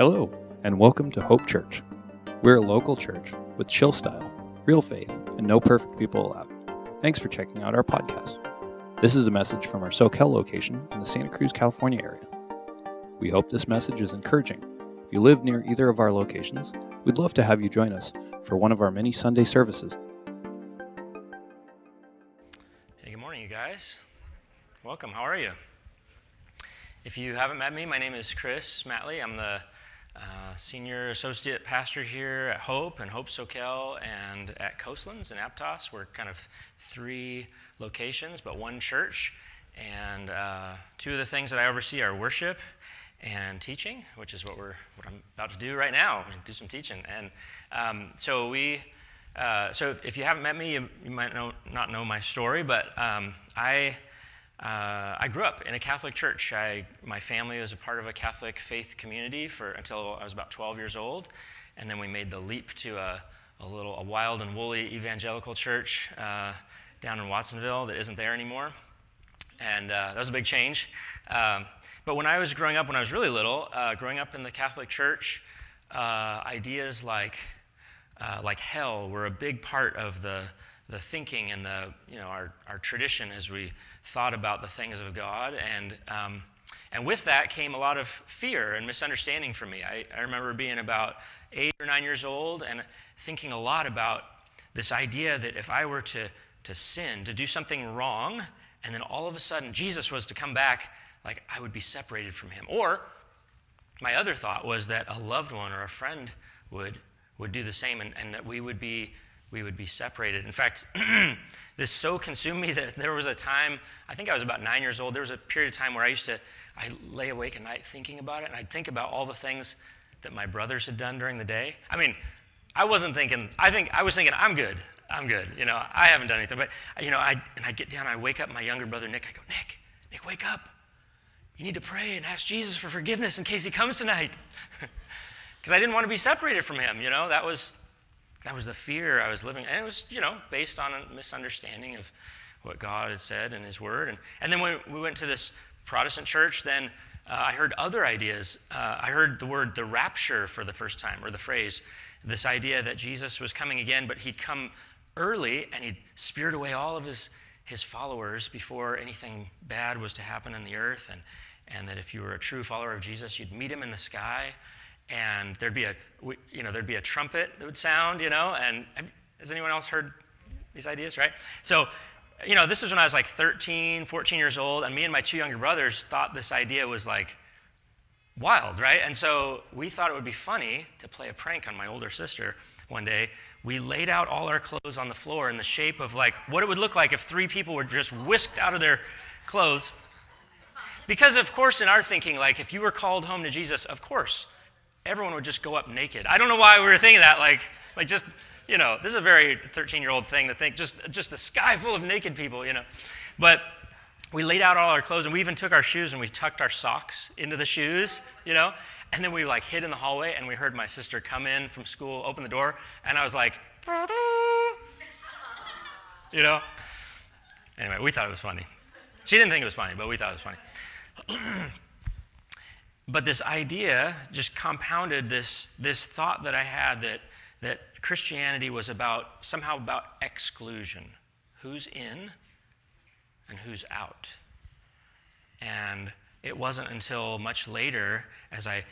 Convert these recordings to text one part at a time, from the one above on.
Hello, and welcome to Hope Church. We're a local church with chill style, real faith, and no perfect people allowed. Thanks for checking out our podcast. This is a message from our Soquel location in the Santa Cruz, California area. We hope this message is encouraging. If you live near either of our locations, we'd love to have you join us for one of our many Sunday services. Hey, good morning, you guys. Welcome. How are you? If you haven't met me, my name is Chris Matley. I'm the uh, senior associate pastor here at Hope and Hope Soquel and at Coastlands and Aptos. We're kind of three locations, but one church. And uh, two of the things that I oversee are worship and teaching, which is what we're what I'm about to do right now, do some teaching. And um, so we. Uh, so if, if, you haven't met me, you, you might know, not know my story, but um, I uh, I grew up in a Catholic church. I, my family was a part of a Catholic faith community for until I was about 12 years old, and then we made the leap to a, a little a wild and woolly evangelical church uh, down in Watsonville that isn't there anymore, and uh, that was a big change. Um, but when I was growing up, when I was really little, uh, growing up in the Catholic church, uh, ideas like uh, like hell were a big part of the the thinking and the you know our, our tradition as we thought about the things of God and um, and with that came a lot of fear and misunderstanding for me. I, I remember being about eight or nine years old and thinking a lot about this idea that if I were to to sin, to do something wrong, and then all of a sudden Jesus was to come back, like I would be separated from him. Or my other thought was that a loved one or a friend would would do the same and, and that we would be we would be separated. In fact, this so consumed me that there was a time, I think I was about nine years old, there was a period of time where I used to, I lay awake at night thinking about it, and I'd think about all the things that my brothers had done during the day. I mean, I wasn't thinking, I think, I was thinking, I'm good, I'm good, you know, I haven't done anything. But, you know, I, and I'd get down, I wake up my younger brother, Nick, I go, Nick, Nick, wake up. You need to pray and ask Jesus for forgiveness in case he comes tonight. Because I didn't want to be separated from him, you know, that was, that was the fear I was living, and it was, you know, based on a misunderstanding of what God had said in His Word. And, and then when we went to this Protestant church, then uh, I heard other ideas. Uh, I heard the word the rapture for the first time, or the phrase, this idea that Jesus was coming again, but He'd come early and He'd spirit away all of His, his followers before anything bad was to happen on the earth, and, and that if you were a true follower of Jesus, you'd meet Him in the sky and there'd be a you know there'd be a trumpet that would sound you know and has anyone else heard these ideas right? So you know this was when i was like 13 14 years old and me and my two younger brothers thought this idea was like wild right? And so we thought it would be funny to play a prank on my older sister one day. We laid out all our clothes on the floor in the shape of like what it would look like if three people were just whisked out of their clothes. Because of course in our thinking like if you were called home to jesus of course everyone would just go up naked. I don't know why we were thinking that, like, like just, you know, this is a very 13 year old thing to think, just, just a sky full of naked people, you know. But we laid out all our clothes and we even took our shoes and we tucked our socks into the shoes, you know. And then we like hid in the hallway and we heard my sister come in from school, open the door, and I was like, you know. Anyway, we thought it was funny. She didn't think it was funny, but we thought it was funny. But this idea just compounded this, this thought that I had that, that Christianity was about somehow about exclusion who's in and who's out. And it wasn't until much later, as I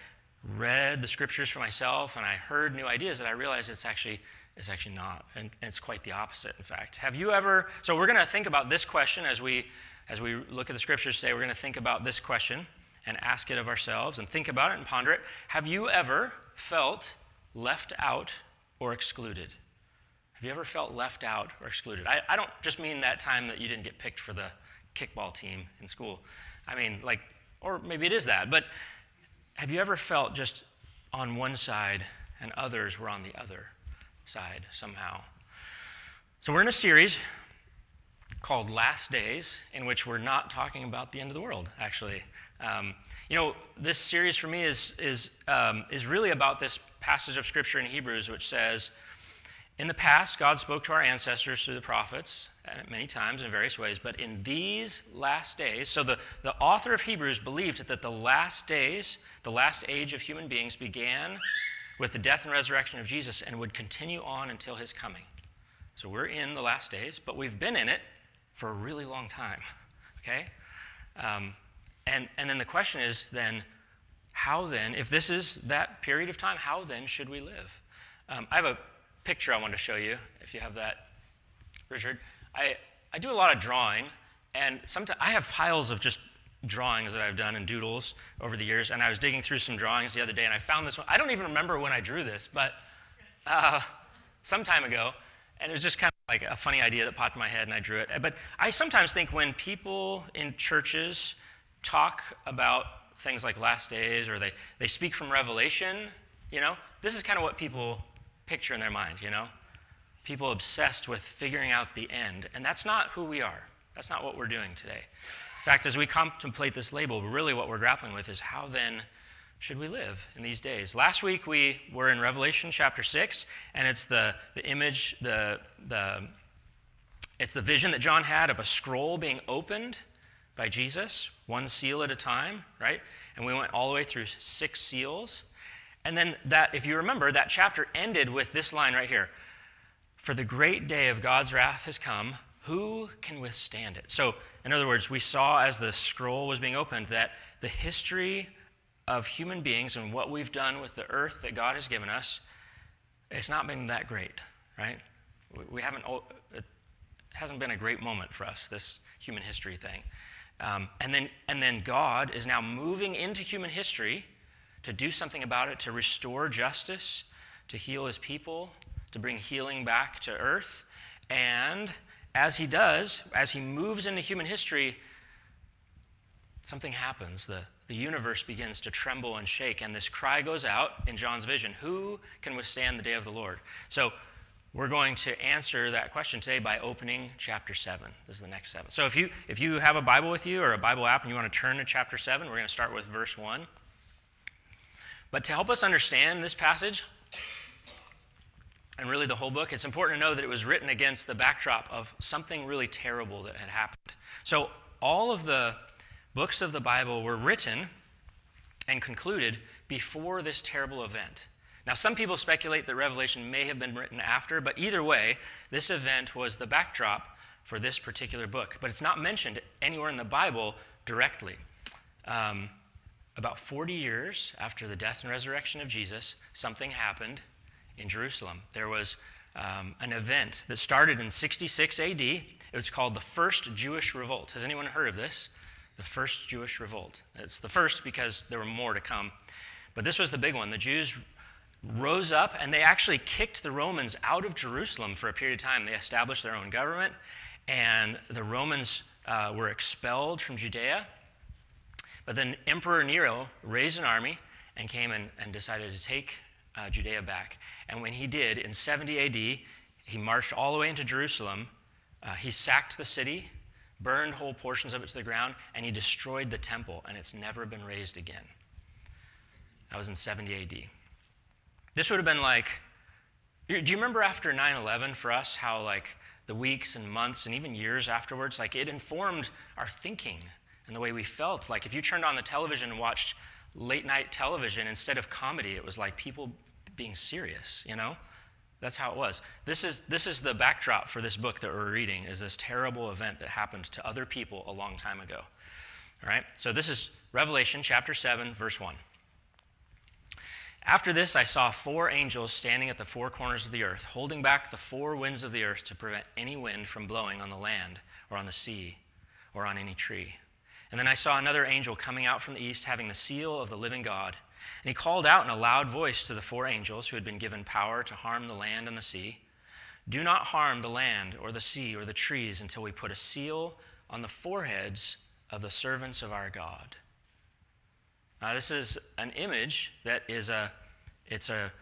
read the scriptures for myself and I heard new ideas, that I realized it's actually it's actually not, and it's quite the opposite. In fact, have you ever? So we're going to think about this question as we as we look at the scriptures today. We're going to think about this question and ask it of ourselves and think about it and ponder it. Have you ever felt left out or excluded? Have you ever felt left out or excluded? I, I don't just mean that time that you didn't get picked for the kickball team in school. I mean, like, or maybe it is that, but have you ever felt just on one side and others were on the other side somehow? So we're in a series called Last Days, in which we're not talking about the end of the world, actually. Um, you know, this series for me is, is, um, is really about this passage of Scripture in Hebrews, which says, In the past, God spoke to our ancestors through the prophets many times in various ways, but in these last days, so the, the author of Hebrews believed that the last days, the last age of human beings began with the death and resurrection of Jesus and would continue on until his coming. So we're in the last days, but we've been in it for a really long time. Okay? Um, and, and then the question is then, how then, if this is that period of time, how then should we live? Um, I have a picture I want to show you, if you have that, Richard. I, I do a lot of drawing, and sometimes I have piles of just drawings that I've done and doodles over the years, and I was digging through some drawings the other day, and I found this one. I don't even remember when I drew this, but uh, some time ago, and it was just kind of like a funny idea that popped in my head, and I drew it. But I sometimes think when people in churches talk about things like last days or they, they speak from Revelation, you know, this is kind of what people picture in their mind, you know? People obsessed with figuring out the end. And that's not who we are. That's not what we're doing today. In fact, as we contemplate this label, really what we're grappling with is how then should we live in these days? Last week we were in Revelation chapter 6, and it's the, the image, the, the, it's the vision that John had of a scroll being opened by Jesus, one seal at a time, right? And we went all the way through six seals. And then that, if you remember, that chapter ended with this line right here For the great day of God's wrath has come, who can withstand it? So, in other words, we saw as the scroll was being opened that the history of human beings and what we've done with the earth that God has given us, it's not been that great, right? We haven't, it hasn't been a great moment for us, this human history thing. Um, and, then, and then God is now moving into human history to do something about it, to restore justice, to heal his people, to bring healing back to earth. And as he does, as he moves into human history, something happens. The, the universe begins to tremble and shake, and this cry goes out in John's vision Who can withstand the day of the Lord? So we're going to answer that question today by opening chapter 7. This is the next seven. So if you if you have a Bible with you or a Bible app and you want to turn to chapter 7, we're going to start with verse 1. But to help us understand this passage and really the whole book, it's important to know that it was written against the backdrop of something really terrible that had happened. So all of the books of the Bible were written and concluded before this terrible event. Now, some people speculate that Revelation may have been written after, but either way, this event was the backdrop for this particular book. But it's not mentioned anywhere in the Bible directly. Um, about 40 years after the death and resurrection of Jesus, something happened in Jerusalem. There was um, an event that started in 66 AD. It was called the First Jewish Revolt. Has anyone heard of this? The First Jewish Revolt. It's the first because there were more to come. But this was the big one. The Jews rose up and they actually kicked the Romans out of Jerusalem for a period of time. They established their own government, and the Romans uh, were expelled from Judea. But then Emperor Nero raised an army and came and, and decided to take uh, Judea back. And when he did, in 70 AD, he marched all the way into Jerusalem. Uh, he sacked the city, burned whole portions of it to the ground, and he destroyed the temple, and it's never been raised again. That was in 70 AD. This would have been like, do you remember after 9 11 for us how, like, the weeks and months and even years afterwards, like, it informed our thinking and the way we felt? Like, if you turned on the television and watched late night television instead of comedy, it was like people being serious, you know? That's how it was. This is, this is the backdrop for this book that we're reading, is this terrible event that happened to other people a long time ago. All right? So this is Revelation chapter 7, verse 1. After this, I saw four angels standing at the four corners of the earth, holding back the four winds of the earth to prevent any wind from blowing on the land or on the sea or on any tree. And then I saw another angel coming out from the east, having the seal of the living God. And he called out in a loud voice to the four angels who had been given power to harm the land and the sea Do not harm the land or the sea or the trees until we put a seal on the foreheads of the servants of our God. Now, this is an image that is a, it's a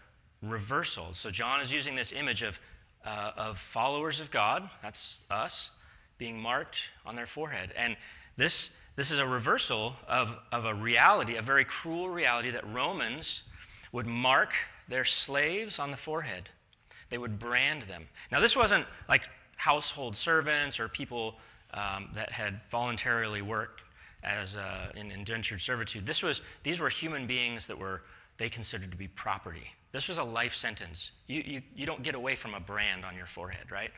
reversal. So John is using this image of, uh, of followers of God, that's us, being marked on their forehead. And this, this is a reversal of, of a reality, a very cruel reality that Romans would mark their slaves on the forehead. They would brand them. Now, this wasn't like household servants or people um, that had voluntarily worked as uh, in indentured servitude. This was, these were human beings that were they considered to be property. This was a life sentence. You, you, you don't get away from a brand on your forehead, right?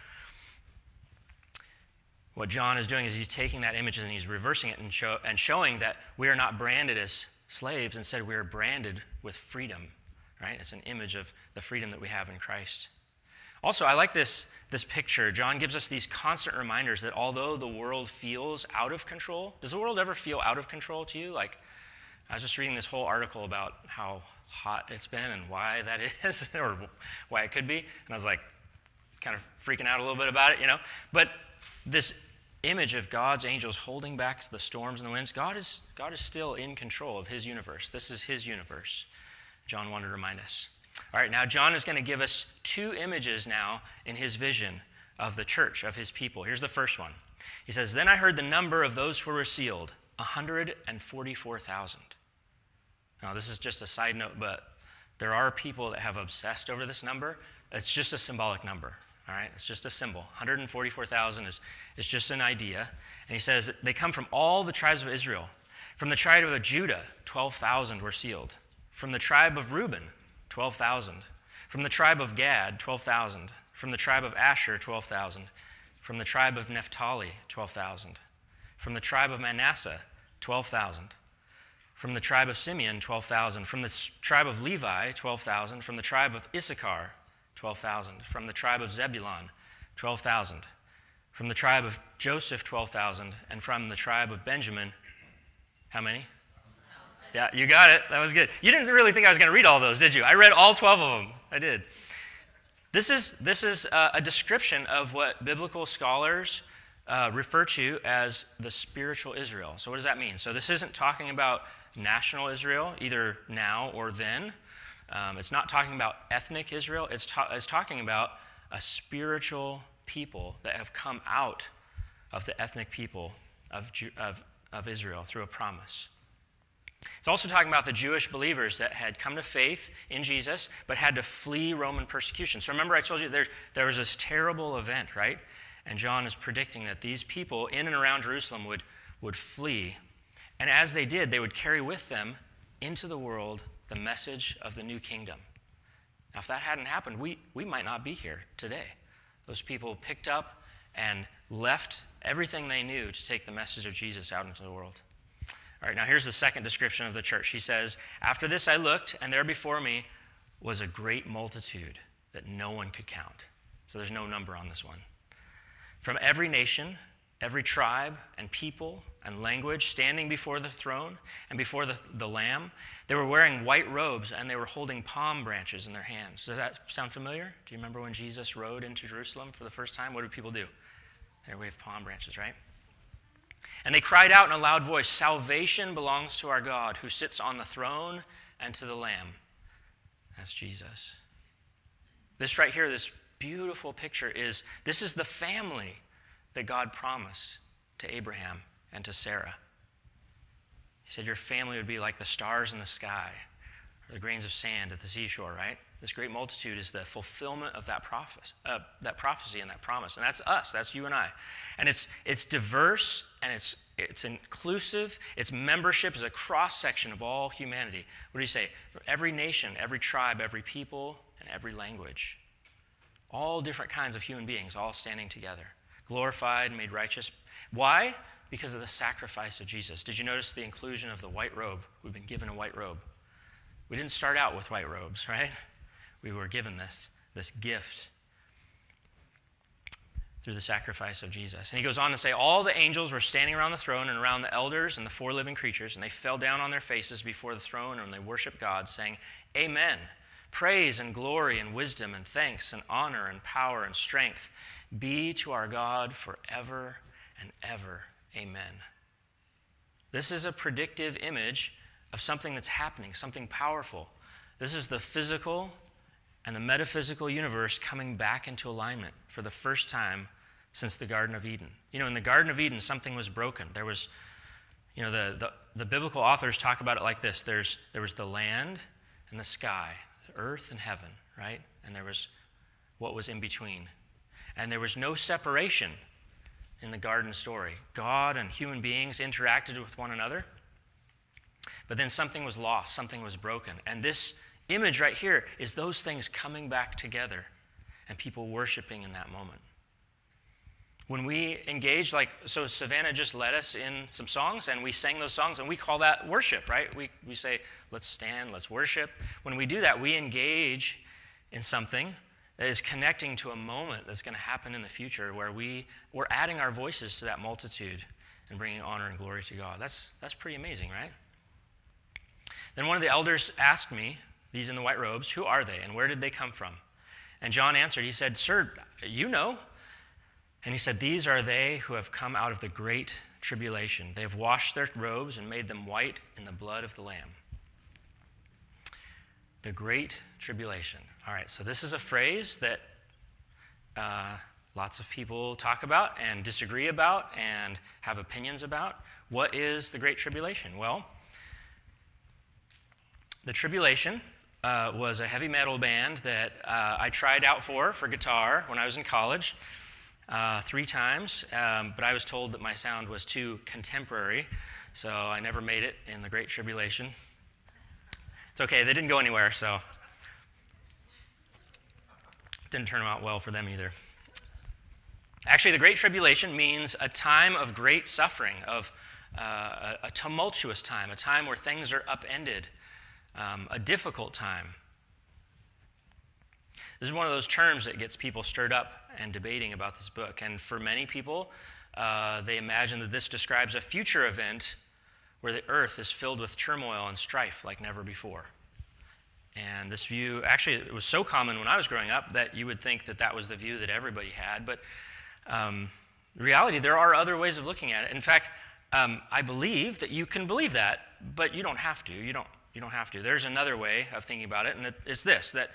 What John is doing is he's taking that image and he's reversing it and, show, and showing that we are not branded as slaves. Instead, we are branded with freedom, right? It's an image of the freedom that we have in Christ. Also, I like this, this picture. John gives us these constant reminders that although the world feels out of control, does the world ever feel out of control to you? Like, I was just reading this whole article about how hot it's been and why that is, or why it could be. And I was like, kind of freaking out a little bit about it, you know? But this image of God's angels holding back the storms and the winds, God is, God is still in control of his universe. This is his universe. John wanted to remind us. All right, now John is going to give us two images now in his vision of the church, of his people. Here's the first one. He says, Then I heard the number of those who were sealed 144,000. Now, this is just a side note, but there are people that have obsessed over this number. It's just a symbolic number, all right? It's just a symbol. 144,000 is, is just an idea. And he says they come from all the tribes of Israel. From the tribe of Judah, 12,000 were sealed. From the tribe of Reuben, 12,000. From the tribe of Gad, 12,000. From the tribe of Asher, 12,000. From the tribe of Naphtali, 12,000. From the tribe of Manasseh, 12,000. From the tribe of Simeon, 12,000. From the tribe of Levi, 12,000. From the tribe of Issachar, 12,000. From the tribe of Zebulun, 12,000. From the tribe of Joseph, 12,000. And from the tribe of Benjamin, how many? Yeah, you got it. That was good. You didn't really think I was going to read all those, did you? I read all 12 of them. I did. This is, this is uh, a description of what biblical scholars uh, refer to as the spiritual Israel. So, what does that mean? So, this isn't talking about national Israel, either now or then. Um, it's not talking about ethnic Israel, it's, ta- it's talking about a spiritual people that have come out of the ethnic people of, Ju- of, of Israel through a promise. It's also talking about the Jewish believers that had come to faith in Jesus but had to flee Roman persecution. So remember, I told you there, there was this terrible event, right? And John is predicting that these people in and around Jerusalem would, would flee and as they did, they would carry with them into the world the message of the new kingdom. Now, if that hadn't happened, we, we might not be here today. Those people picked up and left everything they knew to take the message of Jesus out into the world. All right, now here's the second description of the church. He says, After this I looked, and there before me was a great multitude that no one could count. So there's no number on this one. From every nation, every tribe, and people and language standing before the throne and before the, the Lamb. They were wearing white robes and they were holding palm branches in their hands. Does that sound familiar? Do you remember when Jesus rode into Jerusalem for the first time? What did people do? They waved palm branches, right? And they cried out in a loud voice Salvation belongs to our God who sits on the throne and to the Lamb. That's Jesus. This right here, this beautiful picture, is this is the family that God promised to Abraham and to Sarah. He said, Your family would be like the stars in the sky or the grains of sand at the seashore, right? This great multitude is the fulfillment of that, prophes- uh, that prophecy and that promise. And that's us, that's you and I. And it's, it's diverse and it's, it's inclusive. Its membership is a cross section of all humanity. What do you say? For every nation, every tribe, every people, and every language. All different kinds of human beings, all standing together, glorified, made righteous. Why? because of the sacrifice of Jesus. Did you notice the inclusion of the white robe? We've been given a white robe. We didn't start out with white robes, right? We were given this, this gift through the sacrifice of Jesus. And he goes on to say, All the angels were standing around the throne and around the elders and the four living creatures, and they fell down on their faces before the throne and they worshiped God, saying, Amen. Praise and glory and wisdom and thanks and honor and power and strength be to our God forever and ever. Amen. This is a predictive image of something that's happening, something powerful. This is the physical and the metaphysical universe coming back into alignment for the first time since the Garden of Eden. You know, in the Garden of Eden, something was broken. There was, you know, the, the, the biblical authors talk about it like this There's, there was the land and the sky, earth and heaven, right? And there was what was in between. And there was no separation in the garden story. God and human beings interacted with one another. But then something was lost, something was broken. And this image right here is those things coming back together and people worshiping in that moment. When we engage, like, so Savannah just led us in some songs and we sang those songs and we call that worship, right? We, we say, let's stand, let's worship. When we do that, we engage in something that is connecting to a moment that's going to happen in the future where we, we're adding our voices to that multitude and bringing honor and glory to God. That's, that's pretty amazing, right? Then one of the elders asked me, these in the white robes, who are they and where did they come from? And John answered, he said, Sir, you know. And he said, These are they who have come out of the great tribulation. They have washed their robes and made them white in the blood of the Lamb. The great tribulation. All right, so this is a phrase that uh, lots of people talk about and disagree about and have opinions about. What is the great tribulation? Well, the tribulation uh, was a heavy metal band that uh, I tried out for for guitar when I was in college uh, three times, um, but I was told that my sound was too contemporary, so I never made it in the Great Tribulation. It's okay, they didn't go anywhere, so didn't turn out well for them either. Actually, the Great Tribulation means a time of great suffering, of uh, a, a tumultuous time, a time where things are upended um, a difficult time. This is one of those terms that gets people stirred up and debating about this book. And for many people, uh, they imagine that this describes a future event where the earth is filled with turmoil and strife like never before. And this view, actually, it was so common when I was growing up that you would think that that was the view that everybody had. But um, reality, there are other ways of looking at it. In fact, um, I believe that you can believe that, but you don't have to. You don't you don't have to. There's another way of thinking about it, and it's this that,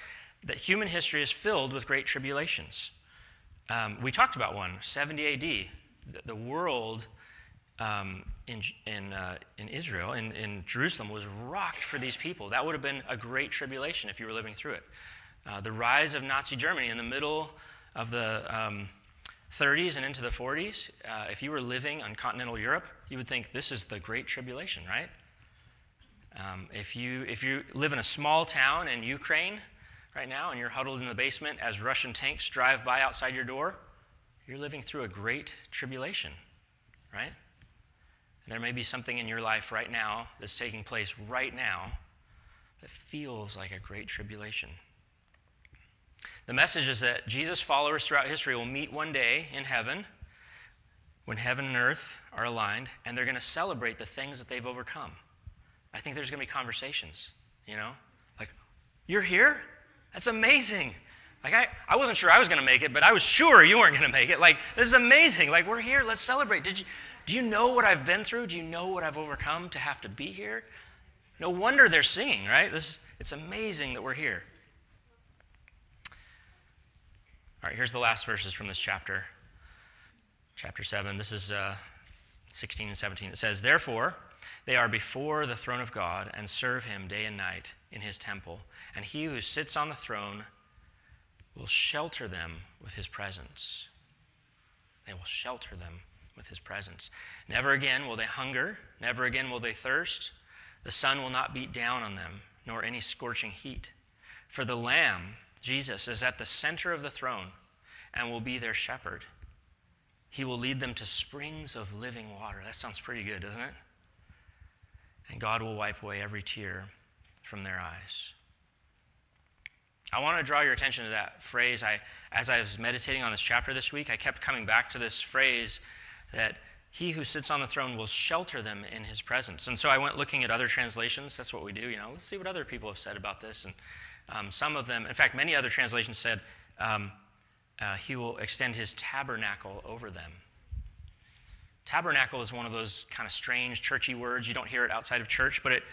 that human history is filled with great tribulations. Um, we talked about one, 70 AD. The, the world um, in, in, uh, in Israel, in, in Jerusalem, was rocked for these people. That would have been a great tribulation if you were living through it. Uh, the rise of Nazi Germany in the middle of the um, 30s and into the 40s, uh, if you were living on continental Europe, you would think this is the Great Tribulation, right? Um, if, you, if you live in a small town in Ukraine right now and you're huddled in the basement as Russian tanks drive by outside your door, you're living through a great tribulation, right? And there may be something in your life right now that's taking place right now that feels like a great tribulation. The message is that Jesus' followers throughout history will meet one day in heaven when heaven and earth are aligned, and they're going to celebrate the things that they've overcome. I think there's going to be conversations, you know? Like, you're here? That's amazing. Like, I, I wasn't sure I was going to make it, but I was sure you weren't going to make it. Like, this is amazing. Like, we're here. Let's celebrate. Did you, do you know what I've been through? Do you know what I've overcome to have to be here? No wonder they're singing, right? This, it's amazing that we're here. All right, here's the last verses from this chapter, chapter 7. This is uh, 16 and 17. It says, Therefore, they are before the throne of God and serve him day and night in his temple. And he who sits on the throne will shelter them with his presence. They will shelter them with his presence. Never again will they hunger, never again will they thirst. The sun will not beat down on them, nor any scorching heat. For the Lamb, Jesus, is at the center of the throne and will be their shepherd. He will lead them to springs of living water. That sounds pretty good, doesn't it? and God will wipe away every tear from their eyes. I want to draw your attention to that phrase. I, as I was meditating on this chapter this week, I kept coming back to this phrase that he who sits on the throne will shelter them in his presence. And so I went looking at other translations. That's what we do, you know. Let's see what other people have said about this. And um, some of them, in fact, many other translations said, um, uh, he will extend his tabernacle over them. Tabernacle is one of those kind of strange churchy words. You don't hear it outside of church, but it,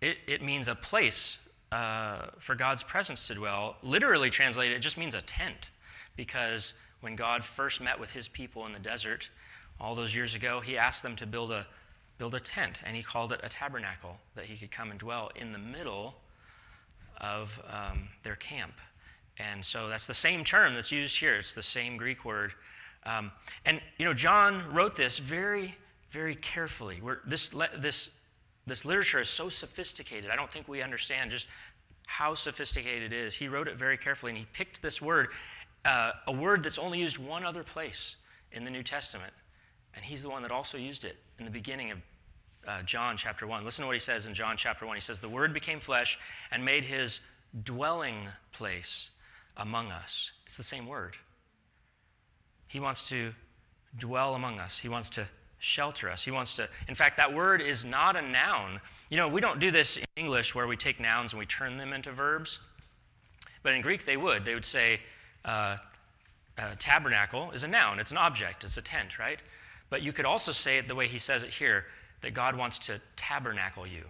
it, it means a place uh, for God's presence to dwell. Literally translated, it just means a tent, because when God first met with his people in the desert all those years ago, he asked them to build a, build a tent, and he called it a tabernacle, that he could come and dwell in the middle of um, their camp. And so that's the same term that's used here. It's the same Greek word Um, and, you know, John wrote this very, very carefully. We're, this, this, this literature is so sophisticated. I don't think we understand just how sophisticated it is. He wrote it very carefully, and he picked this word, uh, a word that's only used one other place in the New Testament. And he's the one that also used it in the beginning of uh, John chapter 1. Listen to what he says in John chapter 1. He says, The Word became flesh and made his dwelling place among us. It's the same word. He wants to dwell among us, He wants to shelter us. He wants to, in fact, that word is not a noun. You know, we don't do this in English where we take nouns and we turn them into verbs. But in Greek, they would. They would say, uh, uh, tabernacle is a noun, it's an object, it's a tent, right? But you could also say it the way he says it here that God wants to tabernacle you.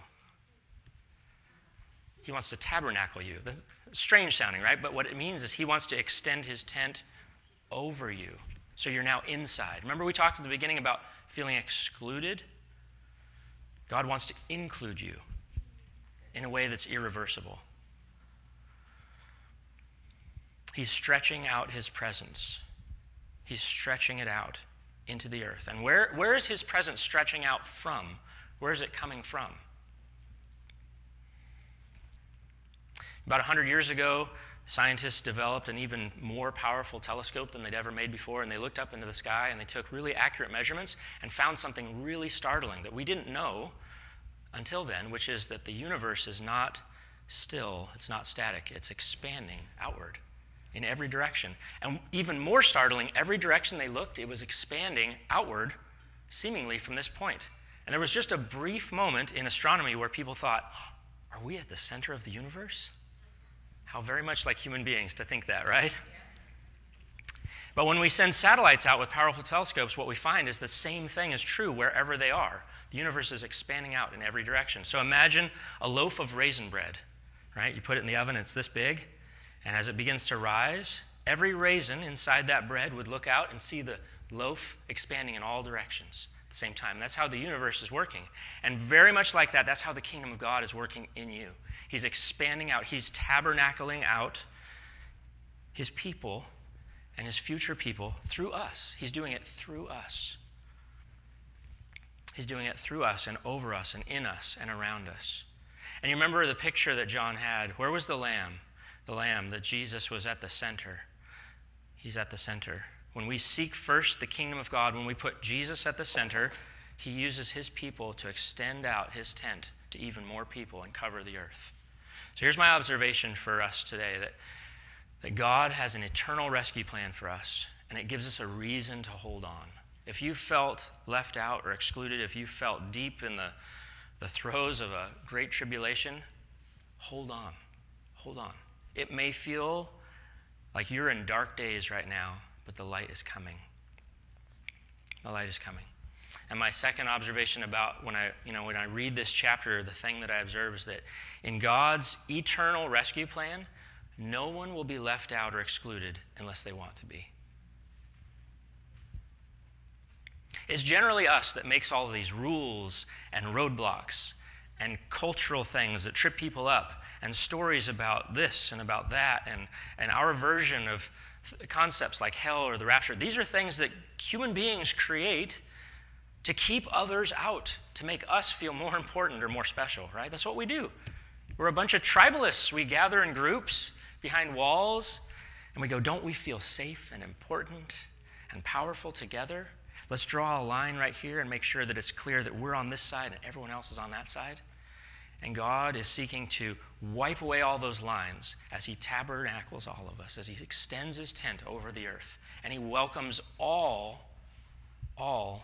He wants to tabernacle you. That's strange sounding, right? But what it means is he wants to extend his tent over you. So you're now inside. Remember, we talked at the beginning about feeling excluded? God wants to include you in a way that's irreversible. He's stretching out his presence, he's stretching it out into the earth. And where, where is his presence stretching out from? Where is it coming from? About 100 years ago, scientists developed an even more powerful telescope than they'd ever made before, and they looked up into the sky and they took really accurate measurements and found something really startling that we didn't know until then, which is that the universe is not still, it's not static, it's expanding outward in every direction. And even more startling, every direction they looked, it was expanding outward, seemingly from this point. And there was just a brief moment in astronomy where people thought, are we at the center of the universe? How very much like human beings to think that, right? But when we send satellites out with powerful telescopes, what we find is the same thing is true wherever they are. The universe is expanding out in every direction. So imagine a loaf of raisin bread, right? You put it in the oven, it's this big. And as it begins to rise, every raisin inside that bread would look out and see the loaf expanding in all directions at the same time. That's how the universe is working. And very much like that, that's how the kingdom of God is working in you. He's expanding out, He's tabernacling out His people and His future people through us. He's doing it through us. He's doing it through us and over us and in us and around us. And you remember the picture that John had. Where was the lamb? the Lamb, that Jesus was at the center. He's at the center. When we seek first the kingdom of God, when we put Jesus at the center, he uses his people to extend out his tent to even more people and cover the earth. So here's my observation for us today that, that God has an eternal rescue plan for us, and it gives us a reason to hold on. If you felt left out or excluded, if you felt deep in the, the throes of a great tribulation, hold on. Hold on. It may feel like you're in dark days right now, but the light is coming. The light is coming. And my second observation about when I, you know, when I read this chapter, the thing that I observe is that in God's eternal rescue plan, no one will be left out or excluded unless they want to be. It's generally us that makes all of these rules and roadblocks and cultural things that trip people up and stories about this and about that and, and our version of concepts like hell or the rapture. These are things that human beings create to keep others out, to make us feel more important or more special, right? That's what we do. We're a bunch of tribalists. We gather in groups behind walls and we go, Don't we feel safe and important and powerful together? Let's draw a line right here and make sure that it's clear that we're on this side and everyone else is on that side. And God is seeking to wipe away all those lines as He tabernacles all of us, as He extends His tent over the earth. And He welcomes all, all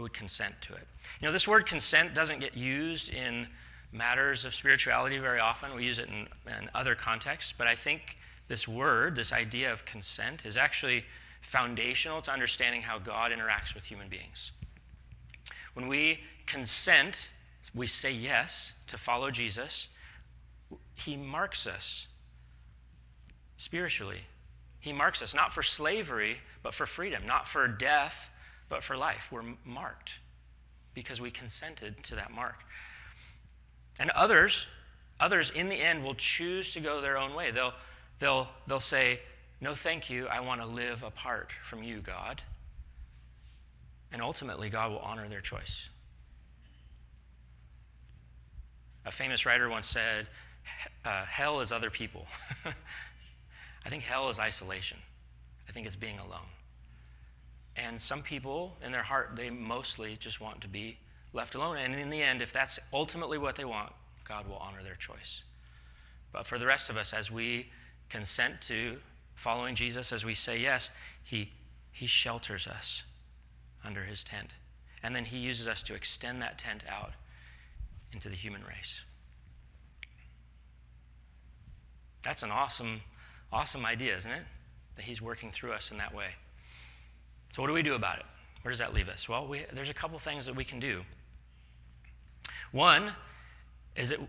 who would consent to it. You know, this word consent doesn't get used in matters of spirituality very often. We use it in, in other contexts. But I think this word, this idea of consent, is actually foundational to understanding how God interacts with human beings. When we consent we say yes to follow Jesus, he marks us spiritually. He marks us not for slavery, but for freedom, not for death, but for life. We're marked because we consented to that mark. And others, others in the end will choose to go their own way. They'll, they'll, they'll say, No, thank you. I want to live apart from you, God. And ultimately, God will honor their choice. A famous writer once said, uh, Hell is other people. I think hell is isolation. I think it's being alone. And some people, in their heart, they mostly just want to be left alone. And in the end, if that's ultimately what they want, God will honor their choice. But for the rest of us, as we consent to following Jesus, as we say yes, He, he shelters us under His tent. And then He uses us to extend that tent out into the human race. That's an awesome, awesome idea, isn't it? That He's working through us in that way. So, what do we do about it? Where does that leave us? Well, we, there's a couple things that we can do. One is that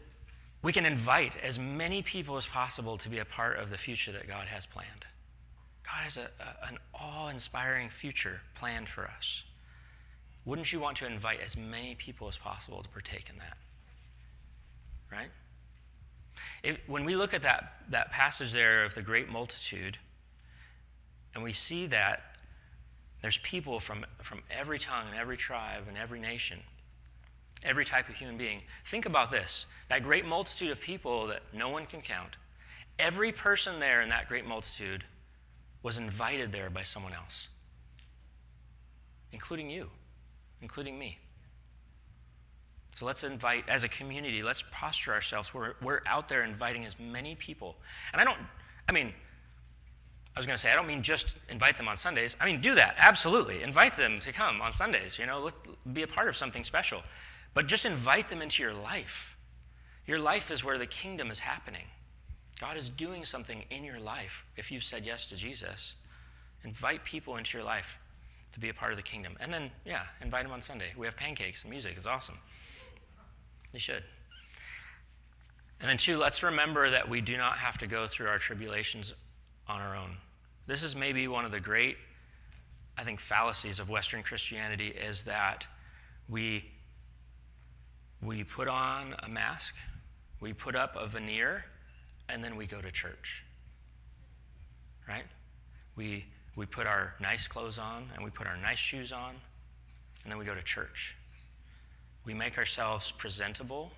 we can invite as many people as possible to be a part of the future that God has planned. God has a, a, an awe inspiring future planned for us. Wouldn't you want to invite as many people as possible to partake in that? Right? When we look at that, that passage there of the great multitude, and we see that there's people from, from every tongue and every tribe and every nation, every type of human being. Think about this that great multitude of people that no one can count, every person there in that great multitude was invited there by someone else, including you, including me. So let's invite, as a community, let's posture ourselves. We're, we're out there inviting as many people. And I don't, I mean, I was going to say, I don't mean just invite them on Sundays. I mean, do that, absolutely. Invite them to come on Sundays, you know, be a part of something special. But just invite them into your life. Your life is where the kingdom is happening. God is doing something in your life if you've said yes to Jesus. Invite people into your life to be a part of the kingdom. And then, yeah, invite them on Sunday. We have pancakes and music. It's awesome. You should. And then, two, let's remember that we do not have to go through our tribulations on our own. This is maybe one of the great, I think, fallacies of Western Christianity is that we, we put on a mask, we put up a veneer, and then we go to church. Right? We, we put our nice clothes on, and we put our nice shoes on, and then we go to church. We make ourselves presentable,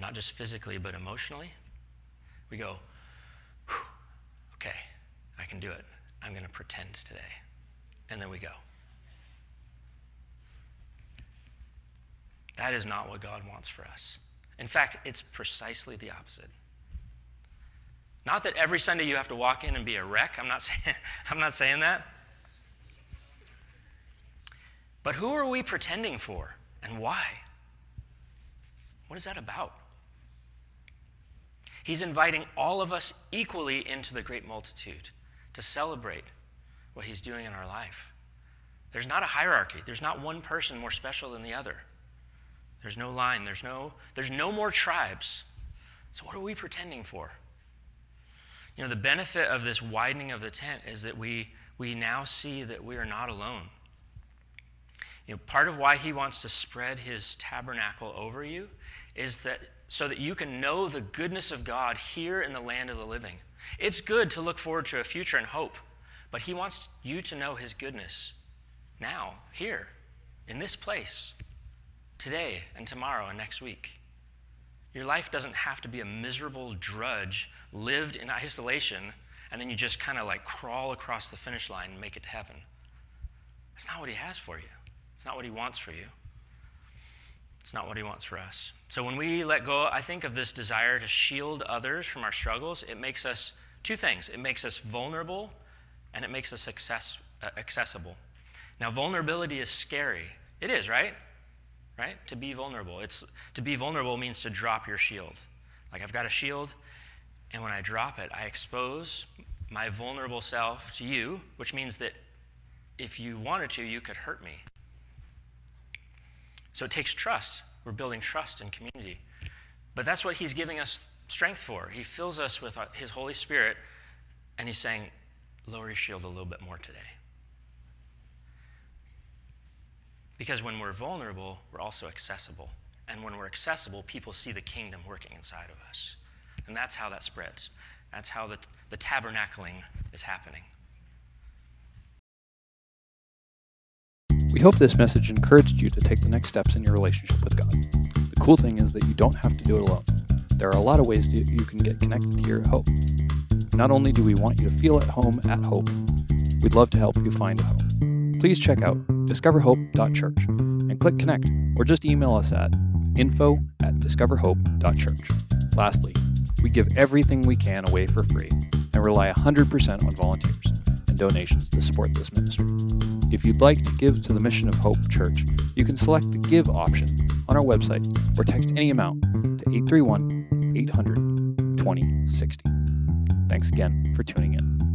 not just physically, but emotionally. We go, okay, I can do it. I'm going to pretend today. And then we go. That is not what God wants for us. In fact, it's precisely the opposite. Not that every Sunday you have to walk in and be a wreck. I'm not saying, I'm not saying that. But who are we pretending for? And why? What is that about? He's inviting all of us equally into the great multitude to celebrate what he's doing in our life. There's not a hierarchy. There's not one person more special than the other. There's no line. There's no, there's no more tribes. So, what are we pretending for? You know, the benefit of this widening of the tent is that we, we now see that we are not alone. You know, part of why he wants to spread his tabernacle over you is that so that you can know the goodness of God here in the land of the living. It's good to look forward to a future and hope, but he wants you to know his goodness now, here, in this place, today and tomorrow and next week. Your life doesn't have to be a miserable drudge lived in isolation and then you just kind of like crawl across the finish line and make it to heaven. That's not what he has for you. It's not what He wants for you. It's not what He wants for us. So when we let go, I think of this desire to shield others from our struggles, it makes us two things it makes us vulnerable and it makes us access, uh, accessible. Now, vulnerability is scary. It is, right? Right? To be vulnerable. It's to be vulnerable means to drop your shield. Like I've got a shield, and when I drop it, I expose my vulnerable self to you, which means that if you wanted to, you could hurt me. So it takes trust. We're building trust in community. But that's what he's giving us strength for. He fills us with uh, his Holy Spirit, and he's saying, lower your shield a little bit more today. Because when we're vulnerable, we're also accessible. And when we're accessible, people see the kingdom working inside of us. And that's how that spreads. That's how the, the tabernacling is happening. Hope this message encouraged you to take the next steps in your relationship with God. The cool thing is that you don't have to do it alone. There are a lot of ways to, you can get connected here at Hope. Not only do we want you to feel at home at Hope, we'd love to help you find a home. Please check out discoverhope.church and click connect or just email us at info at discoverhope.church. Lastly, we give everything we can away for free and rely 100% on volunteers and donations to support this ministry. If you'd like to give to the mission of Hope Church, you can select the Give option on our website or text any amount to 831 800 2060. Thanks again for tuning in.